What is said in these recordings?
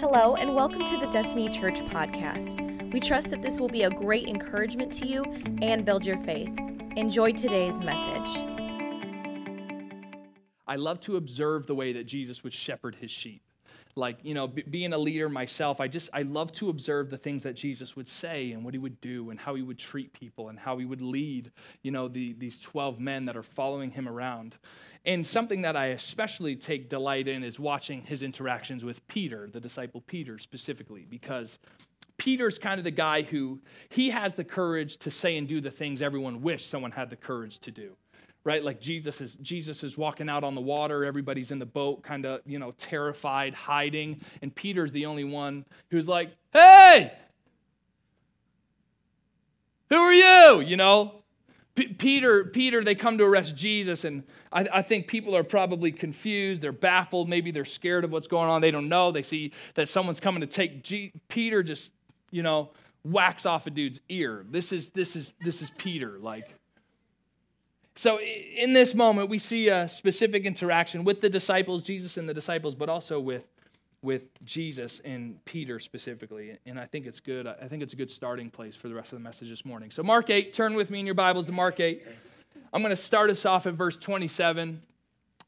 Hello, and welcome to the Destiny Church podcast. We trust that this will be a great encouragement to you and build your faith. Enjoy today's message. I love to observe the way that Jesus would shepherd his sheep. Like, you know, b- being a leader myself, I just, I love to observe the things that Jesus would say and what he would do and how he would treat people and how he would lead, you know, the, these 12 men that are following him around. And something that I especially take delight in is watching his interactions with Peter, the disciple Peter specifically, because Peter's kind of the guy who he has the courage to say and do the things everyone wished someone had the courage to do. Right? Like Jesus is Jesus is walking out on the water, everybody's in the boat kind of, you know, terrified, hiding, and Peter's the only one who's like, "Hey! Who are you?" You know? P- Peter, Peter, they come to arrest Jesus, and I, I, think people are probably confused. They're baffled. Maybe they're scared of what's going on. They don't know. They see that someone's coming to take G- Peter, just you know, whacks off a dude's ear. This is this is this is Peter. Like, so in this moment, we see a specific interaction with the disciples, Jesus and the disciples, but also with with Jesus and Peter specifically. And I think it's good. I think it's a good starting place for the rest of the message this morning. So, Mark 8, turn with me in your Bibles to Mark 8. I'm going to start us off at verse 27.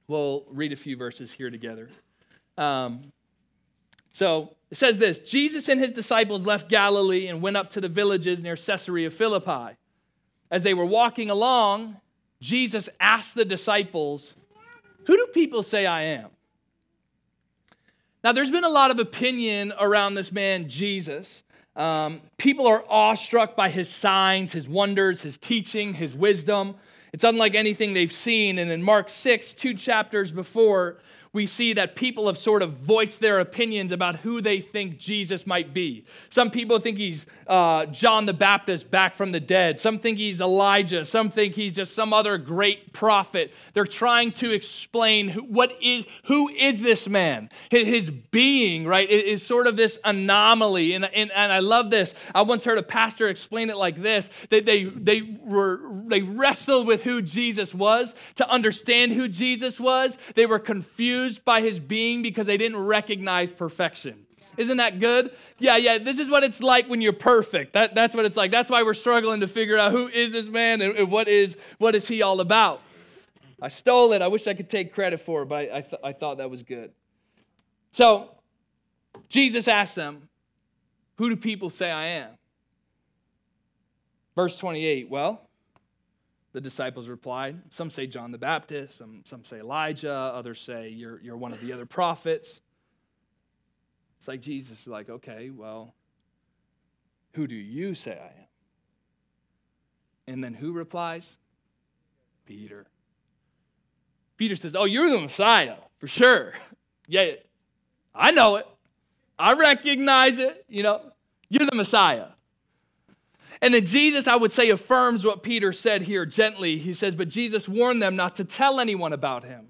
We'll read a few verses here together. Um, so it says this Jesus and his disciples left Galilee and went up to the villages near Caesarea Philippi. As they were walking along, Jesus asked the disciples, Who do people say I am? Now, there's been a lot of opinion around this man, Jesus. Um, people are awestruck by his signs, his wonders, his teaching, his wisdom. It's unlike anything they've seen. And in Mark 6, two chapters before, we see that people have sort of voiced their opinions about who they think Jesus might be. Some people think he's uh, John the Baptist back from the dead. Some think he's Elijah. Some think he's just some other great prophet. They're trying to explain who, what is who is this man? His, his being, right, is sort of this anomaly. And, and, and I love this. I once heard a pastor explain it like this: that they they were they wrestled with who Jesus was to understand who Jesus was. They were confused by his being because they didn't recognize perfection. Isn't that good? Yeah, yeah. This is what it's like when you're perfect. That, that's what it's like. That's why we're struggling to figure out who is this man and, and what is what is he all about. I stole it. I wish I could take credit for it, but I, th- I thought that was good. So Jesus asked them, Who do people say I am? Verse 28. Well, the disciples replied, Some say John the Baptist, some, some say Elijah, others say you're, you're one of the other prophets. It's like Jesus is like, Okay, well, who do you say I am? And then who replies? Peter. Peter says, Oh, you're the Messiah, for sure. Yeah, I know it. I recognize it. You know, you're the Messiah. And then Jesus, I would say, affirms what Peter said here gently. He says, But Jesus warned them not to tell anyone about him.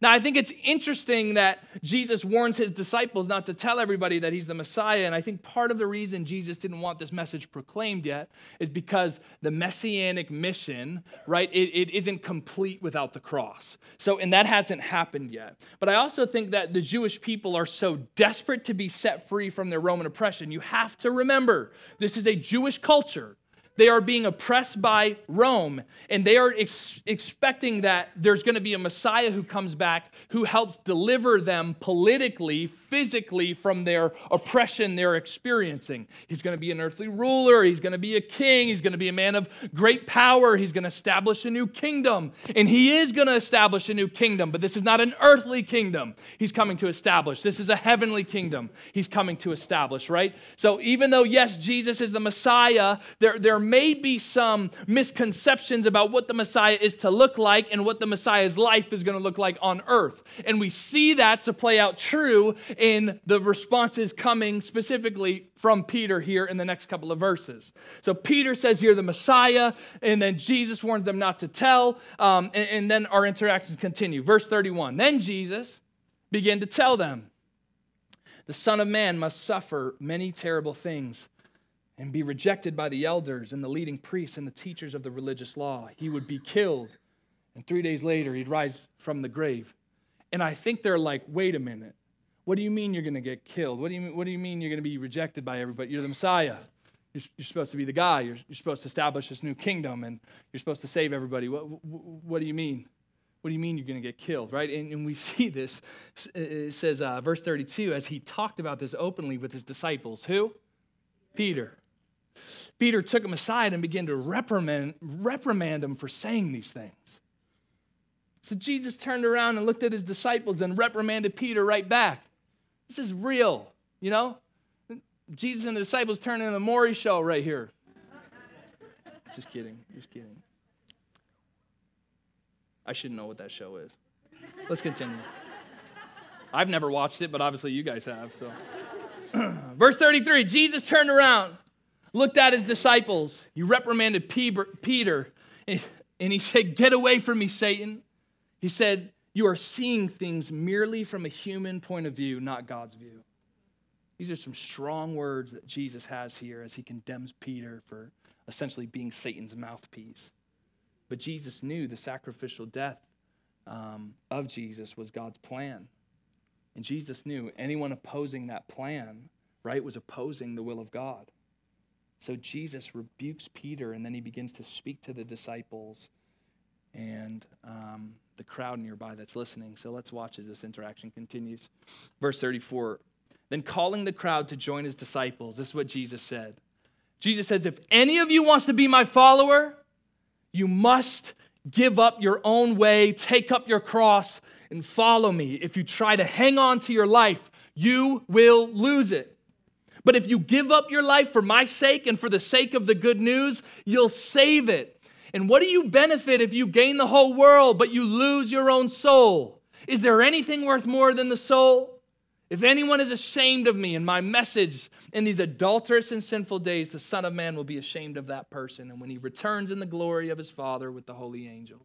Now, I think it's interesting that Jesus warns his disciples not to tell everybody that he's the Messiah. And I think part of the reason Jesus didn't want this message proclaimed yet is because the messianic mission, right, it, it isn't complete without the cross. So, and that hasn't happened yet. But I also think that the Jewish people are so desperate to be set free from their Roman oppression. You have to remember this is a Jewish culture. They are being oppressed by Rome, and they are ex- expecting that there's going to be a Messiah who comes back who helps deliver them politically, physically from their oppression they're experiencing. He's going to be an earthly ruler, he's going to be a king, he's going to be a man of great power, he's going to establish a new kingdom. And he is going to establish a new kingdom, but this is not an earthly kingdom he's coming to establish. This is a heavenly kingdom he's coming to establish, right? So even though, yes, Jesus is the Messiah, there, there may be some misconceptions about what the Messiah is to look like and what the Messiah's life is going to look like on earth. And we see that to play out true in the responses coming specifically from Peter here in the next couple of verses. So Peter says, You're the Messiah, and then Jesus warns them not to tell, um, and, and then our interactions continue. Verse 31 Then Jesus began to tell them, The Son of Man must suffer many terrible things and be rejected by the elders and the leading priests and the teachers of the religious law. He would be killed, and three days later, he'd rise from the grave. And I think they're like, wait a minute. What do you mean you're going to get killed? What do, you, what do you mean you're going to be rejected by everybody? You're the Messiah. You're, you're supposed to be the guy. You're, you're, supposed to establish this new kingdom and you're supposed to save everybody. What, what, what do you mean? What do you mean you're going to get killed, right? And, and we see this. It says, uh, verse 32, as he talked about this openly with his disciples. Who? Peter. Peter took him aside and began to reprimand, reprimand him for saying these things. So Jesus turned around and looked at his disciples and reprimanded Peter right back. This is real, you know? Jesus and the disciples turned into a Maury show right here. Just kidding, just kidding. I shouldn't know what that show is. Let's continue. I've never watched it, but obviously you guys have, so. Verse 33 Jesus turned around, looked at his disciples. He reprimanded Peter, and he said, Get away from me, Satan. He said, You are seeing things merely from a human point of view, not God's view. These are some strong words that Jesus has here as he condemns Peter for essentially being Satan's mouthpiece. But Jesus knew the sacrificial death um, of Jesus was God's plan. And Jesus knew anyone opposing that plan, right, was opposing the will of God. So Jesus rebukes Peter and then he begins to speak to the disciples and um, the crowd nearby that's listening. So let's watch as this interaction continues. Verse 34 Then calling the crowd to join his disciples, this is what Jesus said. Jesus says, If any of you wants to be my follower, you must give up your own way, take up your cross, and follow me. If you try to hang on to your life, you will lose it. But if you give up your life for my sake and for the sake of the good news, you'll save it. And what do you benefit if you gain the whole world but you lose your own soul? Is there anything worth more than the soul? If anyone is ashamed of me and my message in these adulterous and sinful days, the Son of Man will be ashamed of that person. And when he returns in the glory of his Father with the holy angels.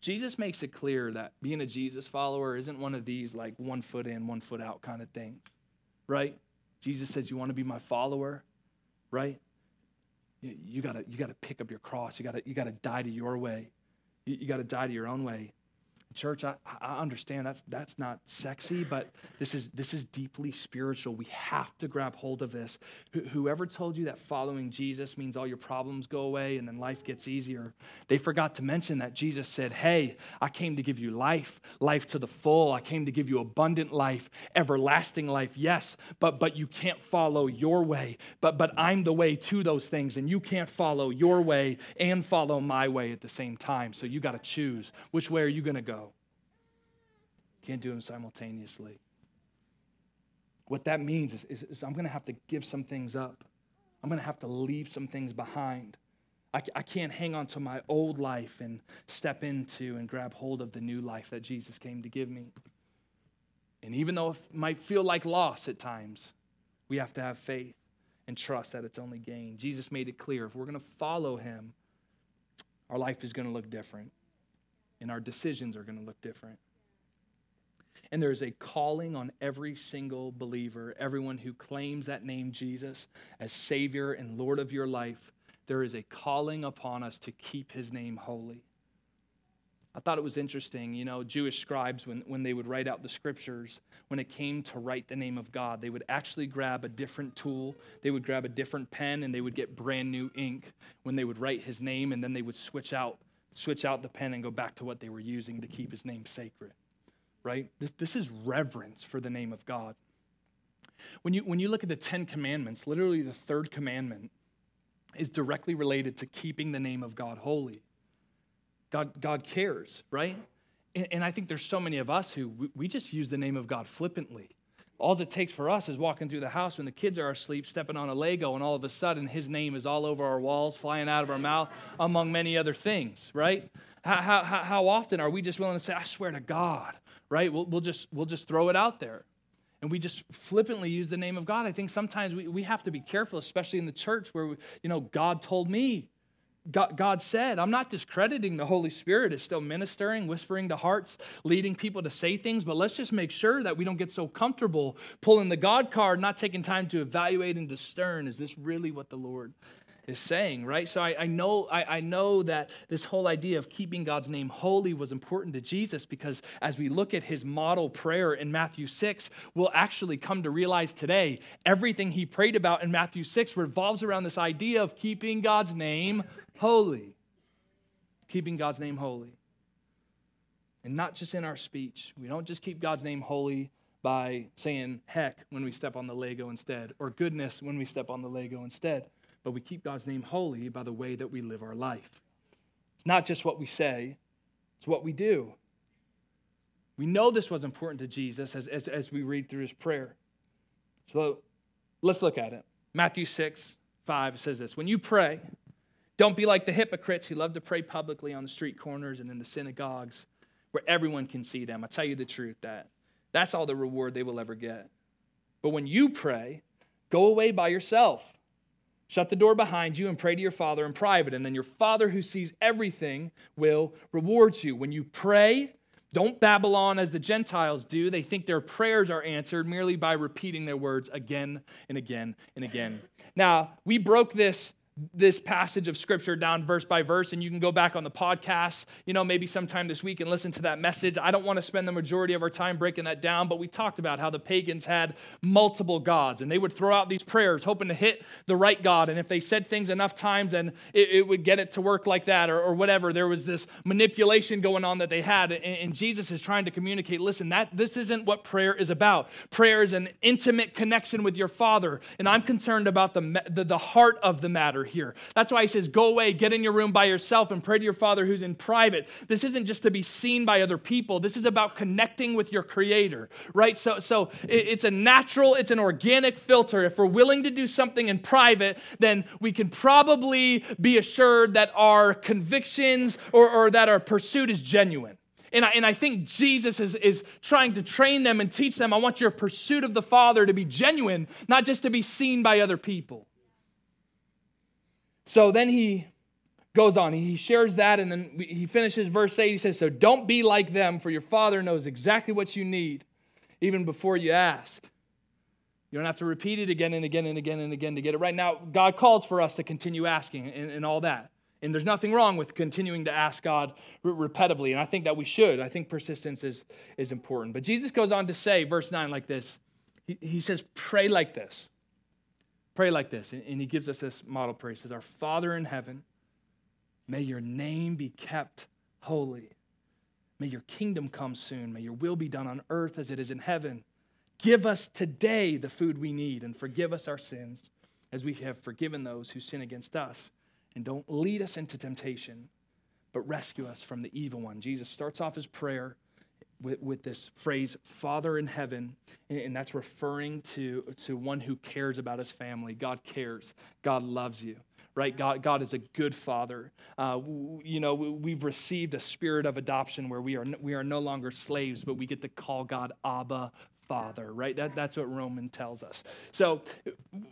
Jesus makes it clear that being a Jesus follower isn't one of these like one foot in, one foot out kind of things, right? Jesus says, You want to be my follower, right? You, you, gotta, you gotta pick up your cross. You gotta, you gotta die to your way. You, you gotta die to your own way. Church, I, I understand that's, that's not sexy, but this is, this is deeply spiritual. We have to grab hold of this. Wh- whoever told you that following Jesus means all your problems go away and then life gets easier, they forgot to mention that Jesus said, Hey, I came to give you life, life to the full. I came to give you abundant life, everlasting life. Yes, but, but you can't follow your way. But, but I'm the way to those things, and you can't follow your way and follow my way at the same time. So you got to choose. Which way are you going to go? Can't do them simultaneously. What that means is, is, is I'm going to have to give some things up. I'm going to have to leave some things behind. I, I can't hang on to my old life and step into and grab hold of the new life that Jesus came to give me. And even though it might feel like loss at times, we have to have faith and trust that it's only gain. Jesus made it clear if we're going to follow him, our life is going to look different and our decisions are going to look different. And there's a calling on every single believer, everyone who claims that name Jesus as Savior and Lord of your life. There is a calling upon us to keep his name holy. I thought it was interesting, you know, Jewish scribes, when, when they would write out the scriptures, when it came to write the name of God, they would actually grab a different tool. They would grab a different pen and they would get brand new ink when they would write his name, and then they would switch out, switch out the pen and go back to what they were using to keep his name sacred right? This, this is reverence for the name of God. When you, when you look at the Ten Commandments, literally the third commandment is directly related to keeping the name of God holy. God, God cares, right? And, and I think there's so many of us who we, we just use the name of God flippantly. All it takes for us is walking through the house when the kids are asleep, stepping on a Lego, and all of a sudden his name is all over our walls, flying out of our mouth, among many other things, right? How, how, how often are we just willing to say, I swear to God, right? We'll, we'll, just, we'll just throw it out there. And we just flippantly use the name of God. I think sometimes we, we have to be careful, especially in the church where, we, you know, God told me. God, God said, I'm not discrediting the Holy Spirit. is still ministering, whispering to hearts, leading people to say things, but let's just make sure that we don't get so comfortable pulling the God card, not taking time to evaluate and discern is this really what the Lord is saying, right? So I, I know I, I know that this whole idea of keeping God's name holy was important to Jesus because as we look at his model prayer in Matthew 6, we'll actually come to realize today everything he prayed about in Matthew 6 revolves around this idea of keeping God's name holy. Keeping God's name holy. And not just in our speech. We don't just keep God's name holy by saying heck when we step on the Lego instead, or goodness when we step on the Lego instead but we keep God's name holy by the way that we live our life. It's not just what we say, it's what we do. We know this was important to Jesus as, as, as we read through his prayer. So let's look at it. Matthew 6, 5 says this When you pray, don't be like the hypocrites who love to pray publicly on the street corners and in the synagogues where everyone can see them. I tell you the truth that that's all the reward they will ever get. But when you pray, go away by yourself Shut the door behind you and pray to your Father in private, and then your Father who sees everything will reward you. When you pray, don't babble on as the Gentiles do. They think their prayers are answered merely by repeating their words again and again and again. Now, we broke this this passage of scripture down verse by verse and you can go back on the podcast you know maybe sometime this week and listen to that message. I don't want to spend the majority of our time breaking that down but we talked about how the pagans had multiple gods and they would throw out these prayers hoping to hit the right god and if they said things enough times then it, it would get it to work like that or, or, whatever. There was this manipulation going on that they had and, and jesus is trying to communicate listen that this isn't what prayer is about. Prayer is an intimate connection with your father and i'm concerned about the, the, the heart of the matter here. That's why he says, Go away, get in your room by yourself, and pray to your Father who's in private. This isn't just to be seen by other people, this is about connecting with your Creator, right? So, so it's a natural, it's an organic filter. If we're willing to do something in private, then we can probably be assured that our convictions or, or that our pursuit is genuine. And I, and I think Jesus is, is trying to train them and teach them I want your pursuit of the Father to be genuine, not just to be seen by other people. So then he goes on. He shares that, and then he finishes verse 8. He says, So don't be like them, for your Father knows exactly what you need, even before you ask. You don't have to repeat it again and again and again and again to get it right. Now, God calls for us to continue asking and, and all that. And there's nothing wrong with continuing to ask God repetitively. And I think that we should. I think persistence is, is important. But Jesus goes on to say, verse 9, like this He, he says, Pray like this. Pray like this. And he gives us this model prayer. He says, Our Father in heaven, may your name be kept holy. May your kingdom come soon. May your will be done on earth as it is in heaven. Give us today the food we need and forgive us our sins as we have forgiven those who sin against us. And don't lead us into temptation, but rescue us from the evil one. Jesus starts off his prayer with, with this phrase, Father in heaven, and that's referring to, to one who cares about his family. God cares, God loves you right? God, God is a good father. Uh, you know, we've received a spirit of adoption where we are, we are no longer slaves, but we get to call God Abba, Father, right? That, that's what Roman tells us. So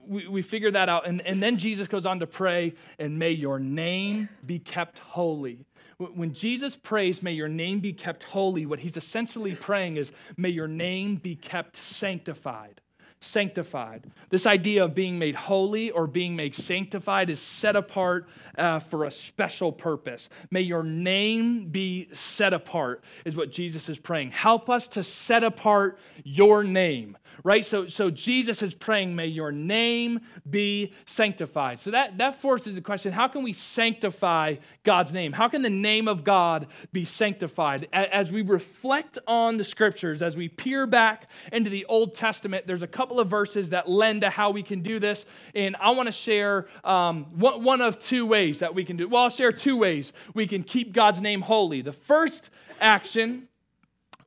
we, we figure that out. And, and then Jesus goes on to pray, and may your name be kept holy. When Jesus prays, may your name be kept holy, what he's essentially praying is, may your name be kept sanctified sanctified. This idea of being made holy or being made sanctified is set apart uh, for a special purpose. May your name be set apart, is what Jesus is praying. Help us to set apart your name, right? So, so Jesus is praying, may your name be sanctified. So that, that forces the question how can we sanctify God's name? How can the name of God be sanctified? As we reflect on the scriptures, as we peer back into the Old Testament, there's a couple couple of verses that lend to how we can do this. And I want to share um, one, of two ways that we can do. Well, I'll share two ways we can keep God's name holy. The first action,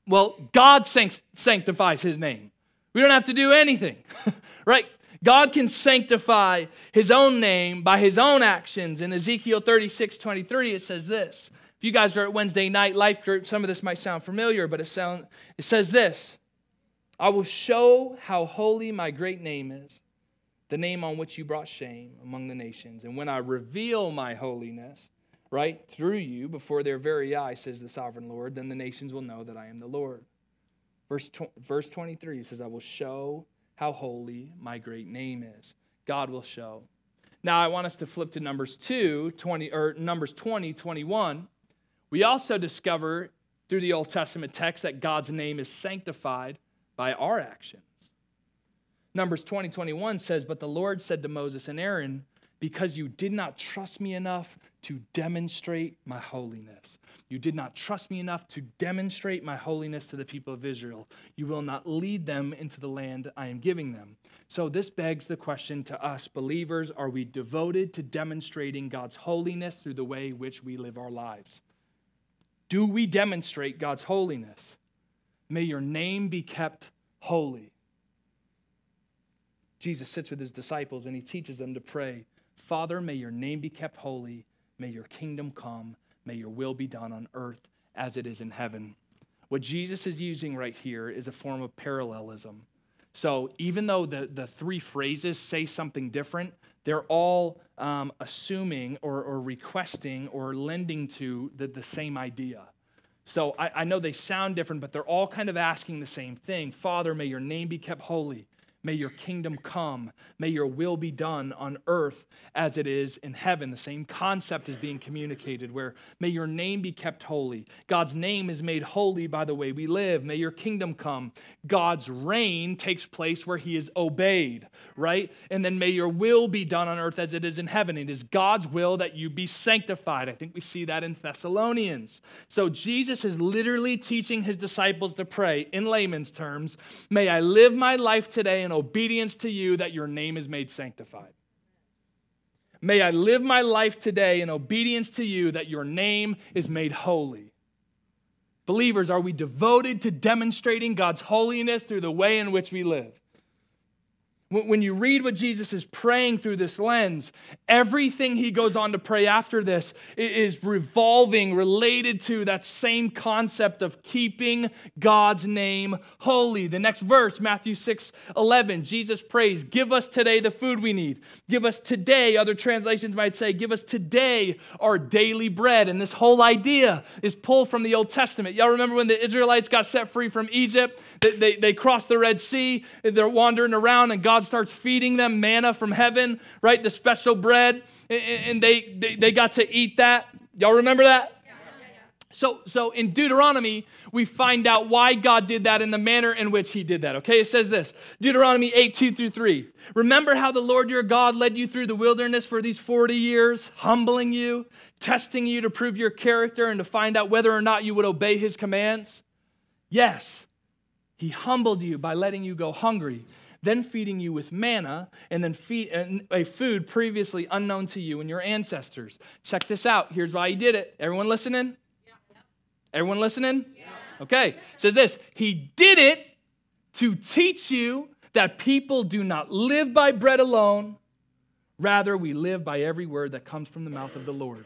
well, God sanctifies his name. We don't have to do anything, right? God can sanctify his own name by his own actions. In Ezekiel 36 23, it says this. If you guys are at Wednesday night life group, some of this might sound familiar, but it, sound, it says this I will show how holy my great name is, the name on which you brought shame among the nations. And when I reveal my holiness, right, through you before their very eyes, says the sovereign Lord, then the nations will know that I am the Lord. Verse, tw- verse 23 says, I will show how holy my great name is. God will show. Now I want us to flip to Numbers 2, 20, or Numbers 20, 21. We also discover through the Old Testament text that God's name is sanctified by our actions. Numbers 20, 21 says, But the Lord said to Moses and Aaron, because you did not trust me enough to demonstrate my holiness. You did not trust me enough to demonstrate my holiness to the people of Israel. You will not lead them into the land I am giving them. So, this begs the question to us believers are we devoted to demonstrating God's holiness through the way which we live our lives? Do we demonstrate God's holiness? May your name be kept holy. Jesus sits with his disciples and he teaches them to pray Father, may your name be kept holy. May your kingdom come. May your will be done on earth as it is in heaven. What Jesus is using right here is a form of parallelism. So even though the, the three phrases say something different, they're all um, assuming or, or requesting or lending to the, the same idea. So I, I know they sound different, but they're all kind of asking the same thing Father, may your name be kept holy. May your kingdom come. May your will be done on earth as it is in heaven. The same concept is being communicated where may your name be kept holy. God's name is made holy by the way we live. May your kingdom come. God's reign takes place where he is obeyed, right? And then may your will be done on earth as it is in heaven. It is God's will that you be sanctified. I think we see that in Thessalonians. So Jesus is literally teaching his disciples to pray in layman's terms, may I live my life today in obedience to you that your name is made sanctified. May I live my life today in obedience to you that your name is made holy. Believers, are we devoted to demonstrating God's holiness through the way in which we live? When you read what Jesus is praying through this lens, everything he goes on to pray after this is revolving, related to that same concept of keeping God's name holy. The next verse, Matthew 6 11, Jesus prays, Give us today the food we need. Give us today, other translations might say, Give us today our daily bread. And this whole idea is pulled from the Old Testament. Y'all remember when the Israelites got set free from Egypt? They, they, they crossed the Red Sea, they're wandering around, and God God starts feeding them manna from heaven, right? The special bread. And they, they, they got to eat that. Y'all remember that? So, so in Deuteronomy, we find out why God did that and the manner in which he did that. Okay, it says this Deuteronomy 8, 2 through 3. Remember how the Lord your God led you through the wilderness for these 40 years, humbling you, testing you to prove your character and to find out whether or not you would obey his commands? Yes, he humbled you by letting you go hungry then feeding you with manna, and then feed, a food previously unknown to you and your ancestors. Check this out. Here's why he did it. Everyone listening? Yeah. Everyone listening? Yeah. Okay. It says this He did it to teach you that people do not live by bread alone, rather, we live by every word that comes from the mouth of the Lord.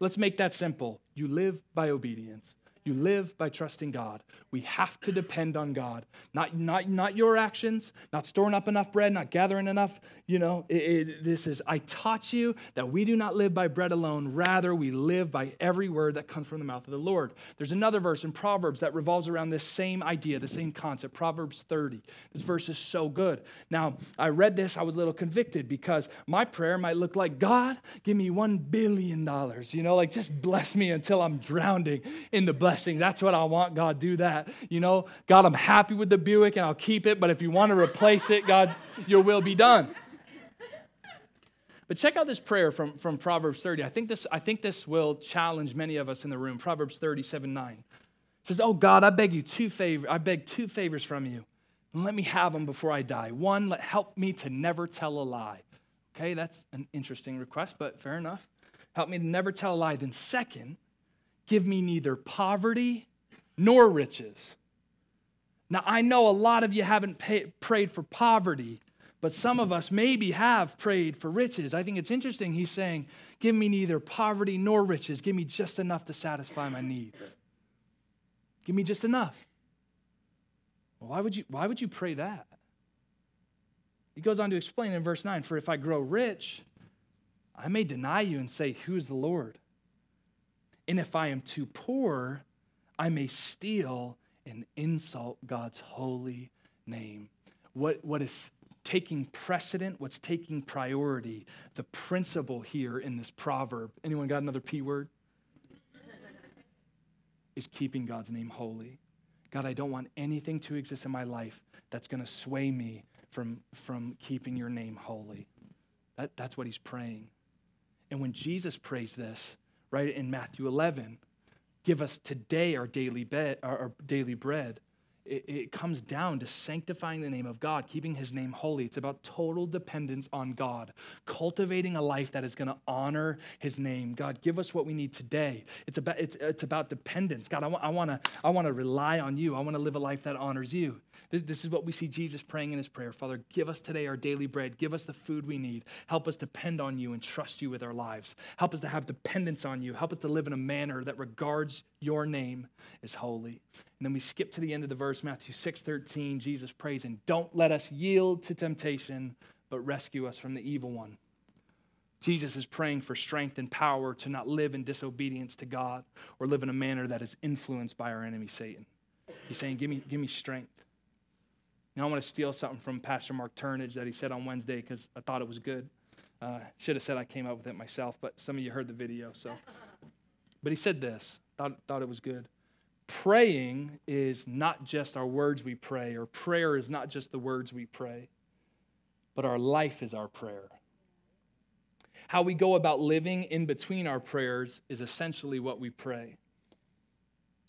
Let's make that simple. You live by obedience. You live by trusting God. We have to depend on God. Not, not, not your actions, not storing up enough bread, not gathering enough. You know, it, it, this is, I taught you that we do not live by bread alone. Rather, we live by every word that comes from the mouth of the Lord. There's another verse in Proverbs that revolves around this same idea, the same concept, Proverbs 30. This verse is so good. Now, I read this, I was a little convicted because my prayer might look like, God, give me $1 billion. You know, like just bless me until I'm drowning in the blessing blessing. That's what I want, God, do that. You know, God, I'm happy with the Buick and I'll keep it, but if you want to replace it, God, your will be done. But check out this prayer from, from Proverbs 30. I think, this, I think this will challenge many of us in the room. Proverbs 37 9. It says, Oh God, I beg you two favors, I beg two favors from you. Let me have them before I die. One, let help me to never tell a lie. Okay, that's an interesting request, but fair enough. Help me to never tell a lie. Then, second, give me neither poverty nor riches. Now, I know a lot of you haven't pay, prayed for poverty, but some of us maybe have prayed for riches. I think it's interesting. He's saying, Give me neither poverty nor riches. Give me just enough to satisfy my needs. Give me just enough. Well, why would you, why would you pray that? He goes on to explain in verse 9 For if I grow rich, I may deny you and say, Who is the Lord? And if I am too poor, I may steal and insult God's holy name. What, what is taking precedent, what's taking priority, the principle here in this proverb. Anyone got another P word? is keeping God's name holy. God, I don't want anything to exist in my life that's going to sway me from, from keeping your name holy. That, that's what he's praying. And when Jesus prays this, right in Matthew 11, give us today our daily, bed, our daily bread it, it comes down to sanctifying the name of God, keeping his name holy. It's about total dependence on God, cultivating a life that is going to honor his name. God, give us what we need today. It's about, it's, it's about dependence. God, I, I want to I wanna rely on you. I want to live a life that honors you. This, this is what we see Jesus praying in his prayer. Father, give us today our daily bread. Give us the food we need. Help us depend on you and trust you with our lives. Help us to have dependence on you. Help us to live in a manner that regards your name is holy. And then we skip to the end of the verse, Matthew 6 13. Jesus prays, and don't let us yield to temptation, but rescue us from the evil one. Jesus is praying for strength and power to not live in disobedience to God or live in a manner that is influenced by our enemy, Satan. He's saying, Give me, give me strength. Now, I want to steal something from Pastor Mark Turnage that he said on Wednesday because I thought it was good. Uh, should have said I came up with it myself, but some of you heard the video, so. But he said this, thought, thought it was good praying is not just our words we pray, or prayer is not just the words we pray, but our life is our prayer. How we go about living in between our prayers is essentially what we pray.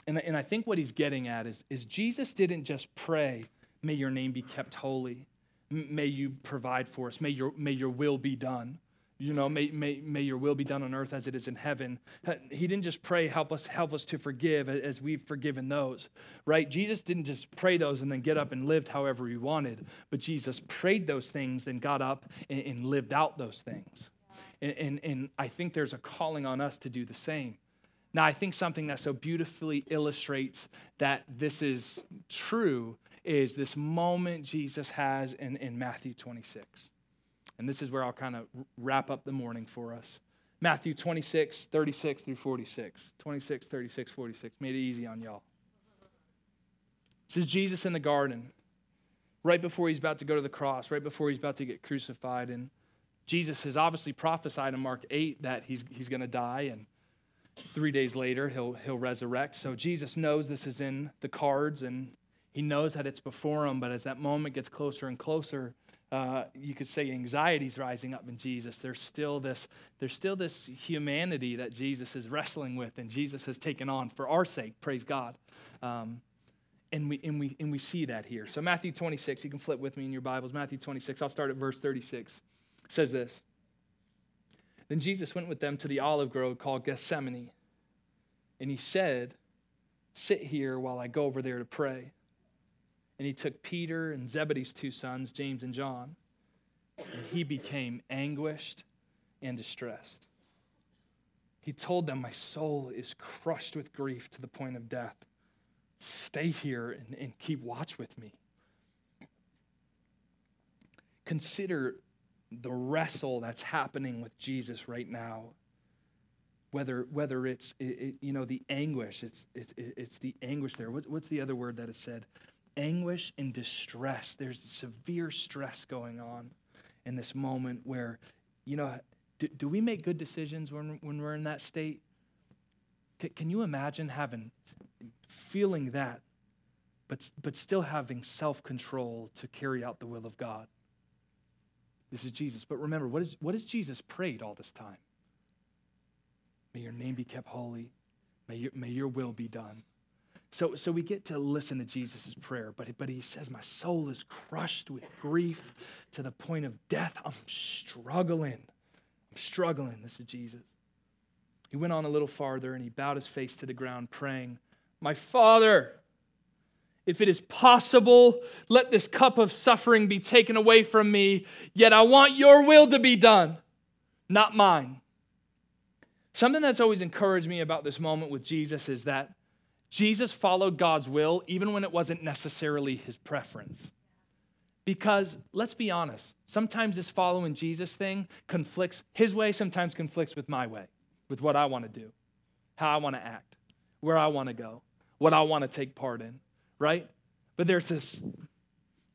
And, and I think what he's getting at is, is Jesus didn't just pray, may your name be kept holy, may you provide for us, may your, may your will be done you know may, may, may your will be done on earth as it is in heaven. Uh, he didn't just pray help us help us to forgive as we've forgiven those right? Jesus didn't just pray those and then get up and lived however he wanted but jesus prayed those things then got up and, and lived out those things. And, and, and i think there's a calling on us to do the same. Now i think something that so beautifully illustrates that this is true is this moment jesus has in, in matthew 26 and this is where I'll kind of wrap up the morning for us. Matthew 26, 36 through 46. 26, 36, 46. Made it easy on y'all. This is Jesus in the garden, right before he's about to go to the cross, right before he's about to get crucified. And Jesus has obviously prophesied in Mark 8 that he's, he's going to die, and three days later he'll, he'll resurrect. So Jesus knows this is in the cards, and he knows that it's before him. But as that moment gets closer and closer, uh, you could say anxiety's rising up in Jesus. There's still this, there's still this humanity that Jesus is wrestling with, and Jesus has taken on for our sake. Praise God. Um, and we, and, we, and we see that here. So, Matthew 26, you can flip with me in your Bibles. Matthew 26, I'll start at verse 36. It says this Then Jesus went with them to the olive grove called Gethsemane, and he said, Sit here while I go over there to pray. And he took Peter and Zebedee's two sons, James and John, and he became anguished and distressed. He told them, My soul is crushed with grief to the point of death. Stay here and, and keep watch with me. Consider the wrestle that's happening with Jesus right now. Whether, whether it's it, it, you know the anguish, it's, it, it's the anguish there. What, what's the other word that it said? Anguish and distress. There's severe stress going on in this moment where, you know, do, do we make good decisions when, when we're in that state? C- can you imagine having, feeling that, but, but still having self control to carry out the will of God? This is Jesus. But remember, what, is, what has Jesus prayed all this time? May your name be kept holy. May your, may your will be done. So, so we get to listen to Jesus' prayer, but, but he says, My soul is crushed with grief to the point of death. I'm struggling. I'm struggling. This is Jesus. He went on a little farther and he bowed his face to the ground, praying, My Father, if it is possible, let this cup of suffering be taken away from me, yet I want your will to be done, not mine. Something that's always encouraged me about this moment with Jesus is that Jesus followed God's will even when it wasn't necessarily his preference. Because let's be honest, sometimes this following Jesus thing conflicts, his way sometimes conflicts with my way, with what I want to do, how I want to act, where I want to go, what I want to take part in, right? But there's this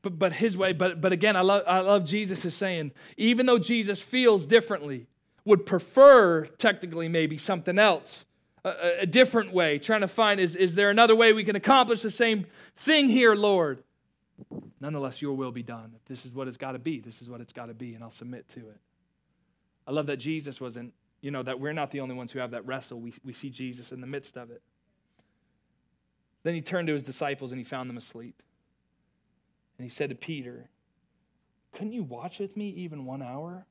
but, but his way. But, but again, I love, I love Jesus is saying, even though Jesus feels differently, would prefer technically maybe something else, a, a different way, trying to find is, is there another way we can accomplish the same thing here, Lord? Nonetheless, your will be done. If this is what it's got to be, this is what it's got to be, and I'll submit to it. I love that Jesus wasn't, you know, that we're not the only ones who have that wrestle. We, we see Jesus in the midst of it. Then he turned to his disciples and he found them asleep. And he said to Peter, Couldn't you watch with me even one hour?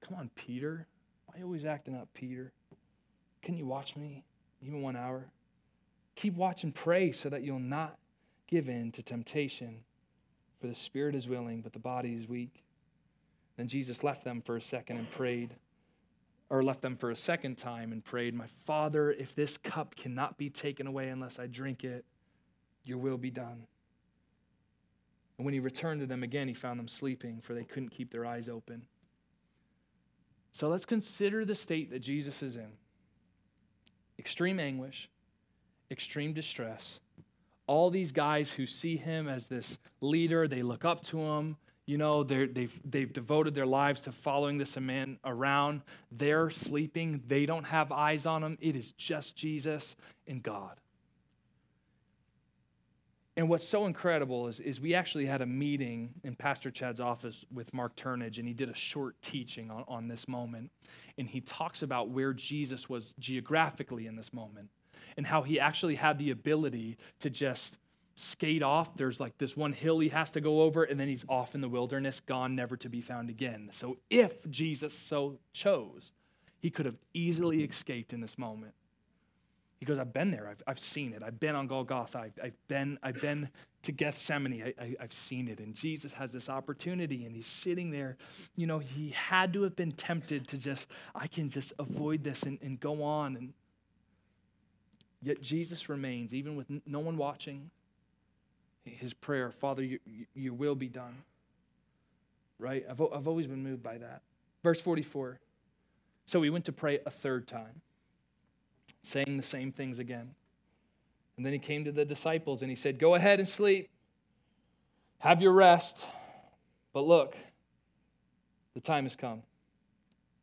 Come on, Peter. Why are you always acting up, Peter? Can you watch me even one hour? Keep watch and pray so that you'll not give in to temptation. For the spirit is willing, but the body is weak. Then Jesus left them for a second and prayed, or left them for a second time and prayed, My Father, if this cup cannot be taken away unless I drink it, your will be done. And when he returned to them again, he found them sleeping, for they couldn't keep their eyes open. So let's consider the state that Jesus is in extreme anguish, extreme distress. All these guys who see him as this leader, they look up to him. You know, they've, they've devoted their lives to following this man around. They're sleeping. They don't have eyes on him. It is just Jesus and God. And what's so incredible is, is we actually had a meeting in Pastor Chad's office with Mark Turnage, and he did a short teaching on, on this moment. And he talks about where Jesus was geographically in this moment and how he actually had the ability to just skate off. There's like this one hill he has to go over, and then he's off in the wilderness, gone, never to be found again. So if Jesus so chose, he could have easily escaped in this moment. He goes, I've been there. I've, I've seen it. I've been on Golgotha. I've, I've, been, I've been to Gethsemane. I, I, I've seen it. And Jesus has this opportunity, and he's sitting there. You know, he had to have been tempted to just, I can just avoid this and, and go on. And yet Jesus remains, even with no one watching, his prayer, Father, your, your will be done. Right? I've, I've always been moved by that. Verse 44. So he went to pray a third time saying the same things again. And then he came to the disciples and he said, Go ahead and sleep. Have your rest. But look, the time has come.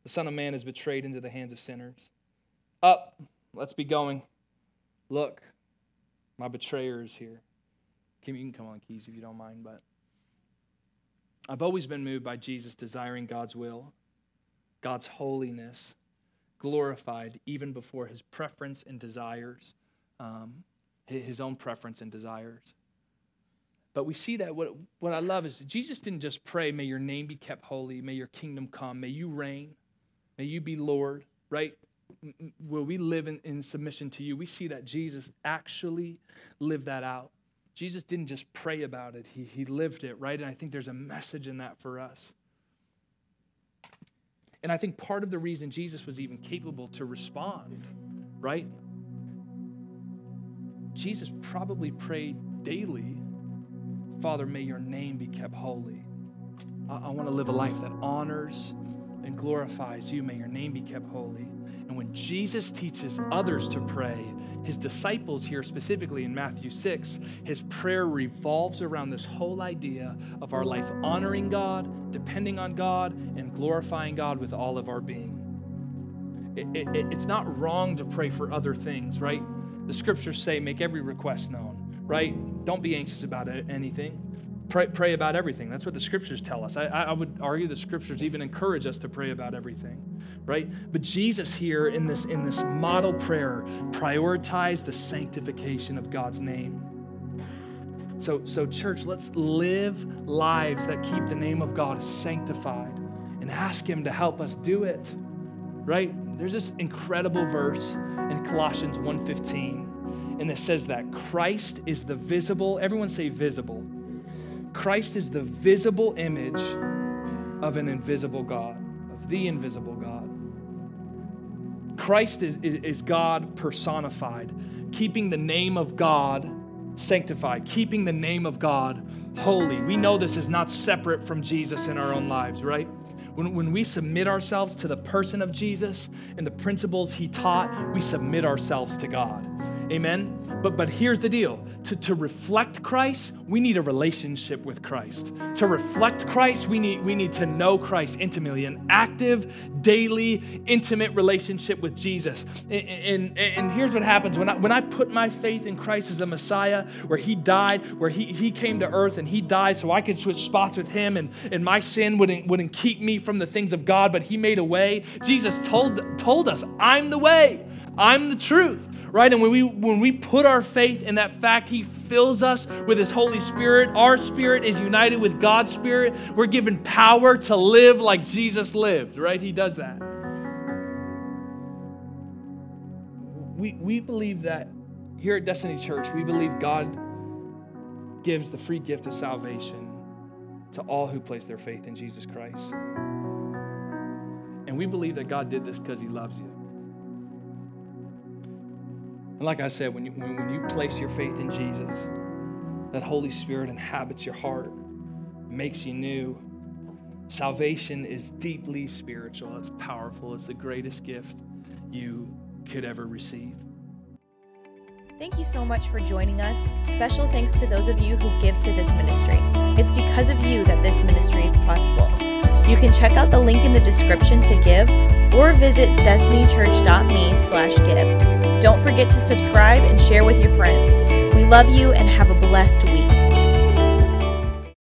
The Son of Man is betrayed into the hands of sinners. Up, let's be going. Look, my betrayer is here. Kim, you can come on, Keys, if you don't mind, but I've always been moved by Jesus desiring God's will, God's holiness, glorified even before his preference and desires, um, his own preference and desires. But we see that what, what I love is Jesus didn't just pray, may your name be kept holy, may your kingdom come, may you reign, may you be Lord, right? Will we live in, in submission to you? We see that Jesus actually lived that out. Jesus didn't just pray about it, he, he lived it, right? And I think there's a message in that for us. And I think part of the reason Jesus was even capable to respond, right? Jesus probably prayed daily, Father, may your name be kept holy. I, I want to live a life that honors glorifies you. May your name be kept holy. And when Jesus teaches others to pray, his disciples here specifically in Matthew 6, his prayer revolves around this whole idea of our life honoring God, depending on God, and glorifying God with all of our being. It, it, it's not wrong to pray for other things, right? The scriptures say, make every request known, right? Don't be anxious about anything. Pray, pray about everything. That's what the scriptures tell us. I, I would argue the scriptures even encourage us to pray about everything, right? But Jesus here in this, in this model prayer prioritized the sanctification of God's name. So, so, church, let's live lives that keep the name of God sanctified and ask Him to help us do it, right? There's this incredible verse in Colossians 1.15, and it says that Christ is the visible, everyone say visible, Christ is the visible image of an invisible God, of the invisible God. Christ is, is, is, God personified, keeping the name of God sanctified, keeping the name of God holy. We know this is not separate from Jesus in our own lives, right? When, when we submit ourselves to the person of Jesus and the principles he taught, we submit ourselves to God. Amen. But but here's the deal. To, to reflect Christ, we need a relationship with Christ. To reflect Christ, we need we need to know Christ intimately, an active, daily, intimate relationship with Jesus. And, and, and here's what happens when I when I put my faith in Christ as the Messiah, where he died, where he, he came to earth and he died so I could switch spots with him and, and my sin wouldn't, wouldn't keep me from the things of God, but he made a way. Jesus told, told us, I'm the way, I'm the truth right? And when we when we put our faith in that fact, He fills us with His Holy Spirit. Our spirit is united with God's Spirit. We're given power to live like Jesus lived, right? He does that. We we believe that here at Destiny Church, we believe God gives the free gift of salvation to all who place their faith in Jesus Christ. And we believe that God did this because He loves you. And like I said, when you, when, when you place your faith in Jesus, that Holy Spirit inhabits your heart, makes you new. Salvation is deeply spiritual, it's powerful, it's the greatest gift you could ever receive. Thank you so much for joining us. Special thanks to those of you who give to this ministry. It's because of you that this ministry is possible. You can check out the link in the description to give or visit destinychurch.me slash give. Don't forget to subscribe and share with your friends. We love you and have a blessed week.